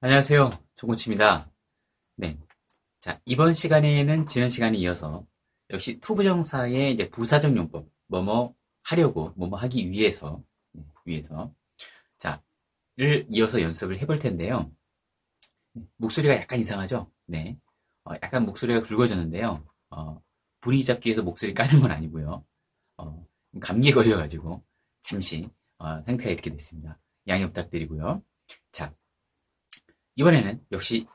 안녕하세요. 정코치입니다. 네. 자, 이번 시간에는 지난 시간에 이어서 역시 to부정사의 이제 부사적 용법, 뭐뭐 하려고, 뭐뭐 하기 위해서, 네, 위해서. 자, 를 이어서 연습을 해볼 텐데요. 목소리가 약간 이상하죠? 네. 어, 약간 목소리가 굵어졌는데요. 어, 분위기 잡기 위해서 목소리 까는 건 아니고요. 어, 감기에 걸려가지고 잠시 어, 상태가 이렇게 됐습니다. 양해 부탁드리고요. 자, 이번에는 역시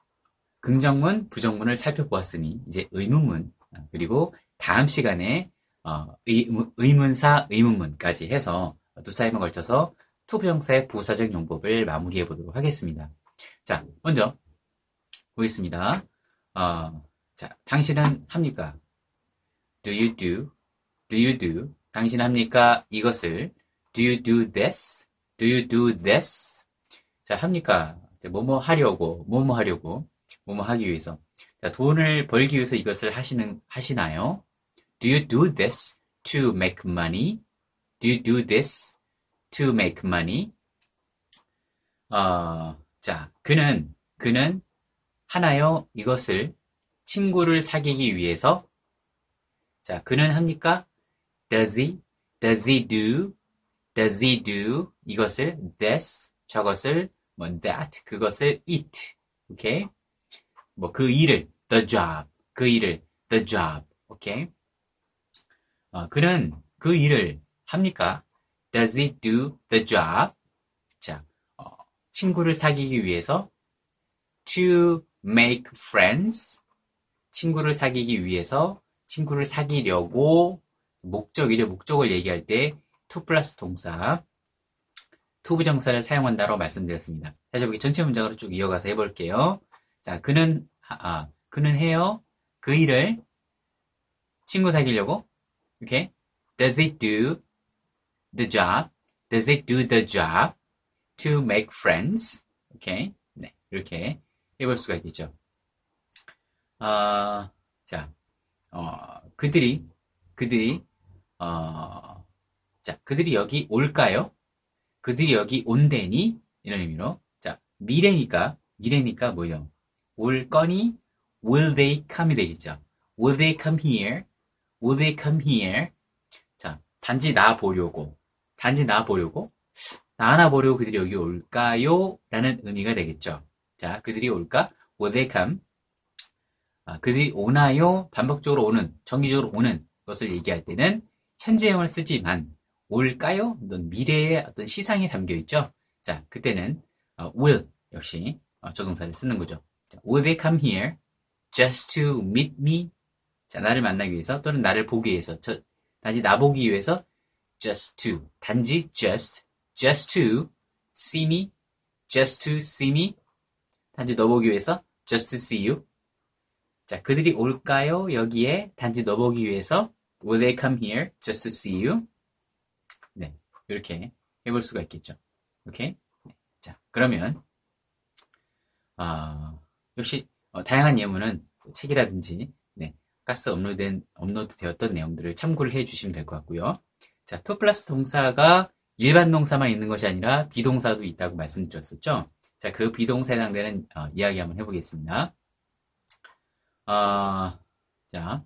긍정문, 부정문을 살펴보았으니 이제 의문문 어, 그리고 다음 시간에 어, 의문, 사 의문문까지 해서 두 차례에 걸쳐서 to부정사의 부사적 용법을 마무리해 보도록 하겠습니다. 자, 먼저 보겠습니다. 어, 자, 당신은 합니까? Do you do? Do you do? 당신 합니까? 이것을 Do you do this? Do you do this? 자, 합니까? 뭐뭐 하려고, 뭐뭐 하려고, 뭐뭐 하기 위해서. 자, 돈을 벌기 위해서 이것을 하시는, 하시나요? Do you do this to make money? Do you do this to make money? 어, 자, 그는, 그는 하나요? 이것을 친구를 사귀기 위해서. 자, 그는 합니까? Does he? Does he do? Does he do? 이것을 this, 저것을 뭐 that 그것을 it 오케이? 뭐 그 일을 the job. 그 일을 the job. 오케이? 어, 그는 그 일을 합니까? Does he do the job? 자 어, 친구를 사귀기 위해서 to make friends. 친구를 사귀기 위해서 친구를 사귀려고 목적이죠 목적을 얘기할 때 to 플러스 동사 to부정사를 사용한다고 말씀드렸습니다. 다시 보기 전체 문장으로 쭉 이어가서 해볼게요. 자, 그는, 아, 그는 해요. 그 일을 친구 사귀려고. 오케이? Does it do the job? Does it do the job to make friends? 오케이? 네, 이렇게 해볼 수가 있겠죠. 아, 자, 어, 그들이, 그들이, 어, 자, 그들이 여기 올까요? 그들이 여기 온대니 이런 의미로 자 미래니까 미래니까 뭐요? 올 거니 will they come이 되겠죠. will they come here? will they come here? 자 단지 나 보려고 단지 나 보려고 나나 보려고 그들이 여기 올까요? 라는 의미가 되겠죠. 자 그들이 올까? will they come? 아, 그들이 오나요? 반복적으로 오는 정기적으로 오는 것을 얘기할 때는 현재형을 쓰지만 올까요? 어떤 미래의 어떤 시상이 담겨 있죠. 자, 그때는 어, will 역시 어, 조동사를 쓰는 거죠. 자, will they come here just to meet me? 자, 나를 만나기 위해서 또는 나를 보기 위해서 저, 단지 나 보기 위해서 just to 단지 just just to see me just to see me 단지 너 보기 위해서 just to see you 자 그들이 올까요 여기에 단지 너 보기 위해서 will they come here just to see you 이렇게 해볼 수가 있겠죠. 오케이? 네. 자, 그러면, 아, 역시, 어, 다양한 예문은 책이라든지, 네, 가스 업로드된, 업로드 되었던 내용들을 참고를 해 주시면 될 것 같고요. 자, to 플러스 동사가 일반 동사만 있는 것이 아니라 be동사도 있다고 말씀드렸었죠. 자, 그 be동사에 해당되는 어, 이야기 한번 해보겠습니다. 아, 자,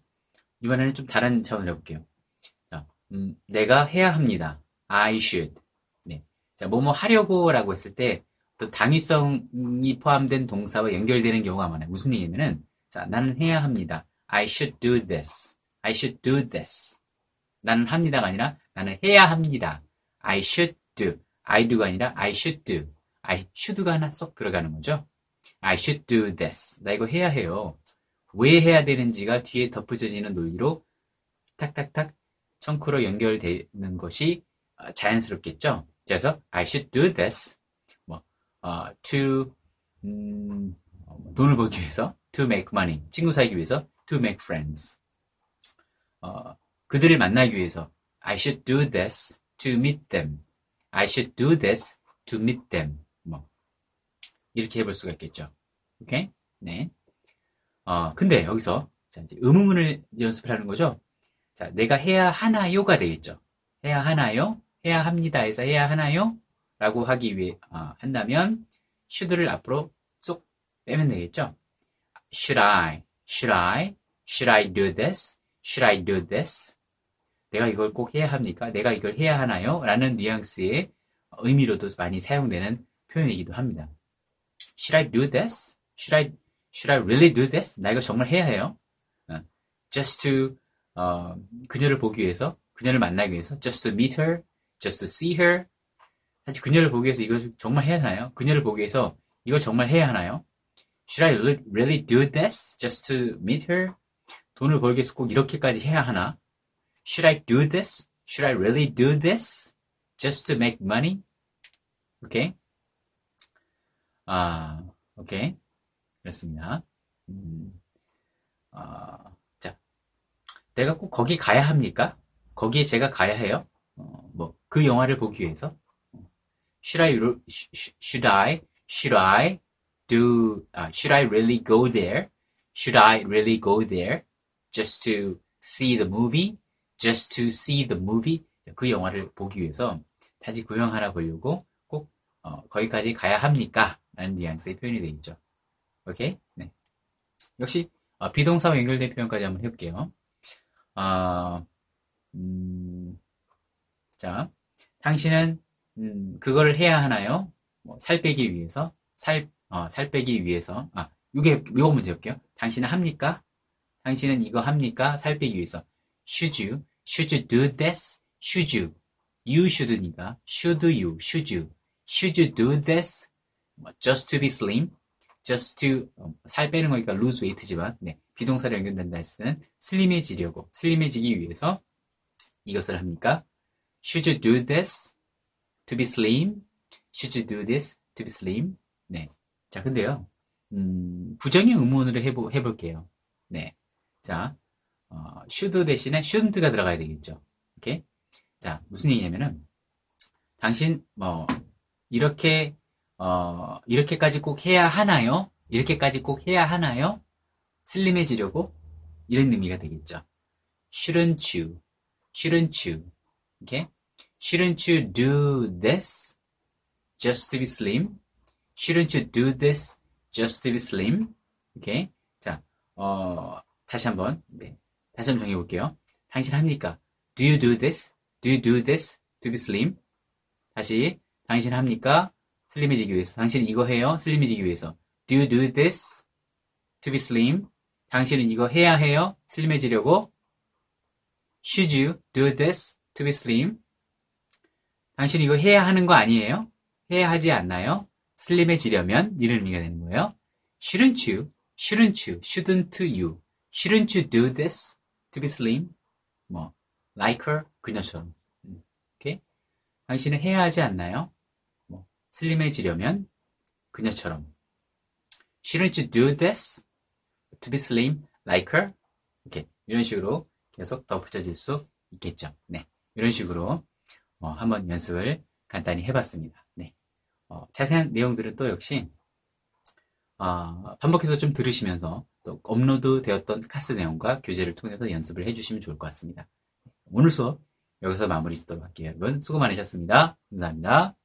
이번에는 좀 다른 차원을 해볼게요. 자, 음, 내가 해야 합니다. I should. 네. 자, 뭐뭐 하려고 라고 했을 때 어떤 당위성이 포함된 동사와 연결되는 경우가 많아요. 무슨 얘기냐면은 자, 나는 해야 합니다. I should do this. I should do this. 나는 합니다가 아니라 나는 해야 합니다. I should do. I do가 아니라 I should do. I should가 하나 쏙 들어가는 거죠. I should do this. 나 이거 해야 해요. 왜 해야 되는지가 뒤에 덧붙여지는 논리로 탁탁탁 청크로 연결되는 것이 어, 자연스럽겠죠. 그래서 I should do this. 뭐 어, to 음, 돈을 벌기 위해서 to make money. 친구 사귀기 위해서 to make friends. 어, 그들을 만나기 위해서 I should do this to meet them. I should do this to meet them. 뭐 이렇게 해볼 수가 있겠죠. 오케이? 네. 어, 근데 여기서 자, 이제 의문문을 연습을 하는 거죠. 자, 내가 해야 하나요가 되겠죠. 해야 하나요? 해야 합니다에서 해야 하나요? 라고 하기 위해 어, 한다면 should를 앞으로 쏙 빼면 되겠죠? Should I? Should I? Should I do this? Should I do this? 내가 이걸 꼭 해야 합니까? 내가 이걸 해야 하나요? 라는 뉘앙스의 의미로도 많이 사용되는 표현이기도 합니다. Should I do this? Should I, should I really do this? 나 이거 정말 해야 해요? Just to, 어, 그녀를 보기 위해서, 그녀를 만나기 위해서, just to meet her, just to see her. 사실 그녀를 보기 위해서 이걸 정말 해야 하나요? 그녀를 보기 위해서 이걸 정말 해야 하나요? Should I really do this just to meet her? 돈을 벌기 위해서 꼭 이렇게까지 해야 하나? Should I do this? Should I really do this just to make money? 오케이? 아, 오케이. 그렇습니다. 음, 아, 자, 내가 꼭 거기 가야 합니까? 거기에 제가 가야 해요? 어, 뭐, 그 영화를 보기 위해서? Should I, should I, should I do, uh, should I really go there? Should I really go there just to see the movie? Just to see the movie? 그 영화를 보기 위해서 다시 그 영화 하나 보려고 꼭 어, 거기까지 가야 합니까? 라는 뉘앙스의 표현이 되겠죠. 오케이? 네. 역시 어, 비동사와 연결된 표현까지 한번 해볼게요. 어, 음, 자, 당신은 음, 그거를 해야 하나요? 뭐, 살 빼기 위해서 살, 어, 살 빼기 위해서 아, 이게 요거 문제 볼게요. 당신은 합니까? 당신은 이거 합니까? 살 빼기 위해서 should you should you do this? should you you should니까 should you should you should you do this? 뭐, just to be slim just to 어, 살 빼는 거니까 lose weight지만 네, 비동사로 연결된다 했을 때는 슬림해지려고 슬림해지기 위해서 이것을 합니까? Should you do this to be slim? Should you do this to be slim? 네. 자, 근데요. 음, 부정의 의문으로 해보, 해볼게요. 네. 자, 어, should 대신에 shouldn't가 들어가야 되겠죠. 오케이? 자, 무슨 얘기냐면은, 당신, 뭐, 이렇게, 어, 이렇게까지 꼭 해야 하나요? 이렇게까지 꼭 해야 하나요? 슬림해지려고? 이런 의미가 되겠죠. shouldn't you? shouldn't you? 오케이? Shouldn't you do this just to be slim? Shouldn't you do this just to be slim? 오케이? 자, 어, 다시 한번, 네. 다시 한번 정해 볼게요. 당신 합니까? Do you do this? Do you do this to be slim? 다시, 당신 합니까? 슬림해지기 위해서. 당신은 이거 해요? 슬림해지기 위해서. Do you do this to be slim? 당신은 이거 해야 해요? 슬림해지려고? Should you do this to be slim? 당신 이거 해야 하는 거 아니에요? 해야 하지 않나요? 슬림해지려면 이런 의미가 되는 거예요. Shouldn't you? Shouldn't you? Shouldn't you? Shouldn't you do this to be slim? 뭐 like her 그녀처럼. 오케이? 당신은 해야 하지 않나요? 뭐 슬림해지려면 그녀처럼. Shouldn't you do this to be slim like her? 이렇게 이런 식으로 계속 덧붙여질 수 있겠죠. 네, 이런 식으로 어, 한번 연습을 간단히 해봤습니다. 네. 어, 자세한 내용들은 또 역시 어, 반복해서 좀 들으시면서 또 업로드 되었던 카스 내용과 교재를 통해서 연습을 해주시면 좋을 것 같습니다. 오늘 수업 여기서 마무리 짓도록 할게요. 여러분 수고 많으셨습니다. 감사합니다.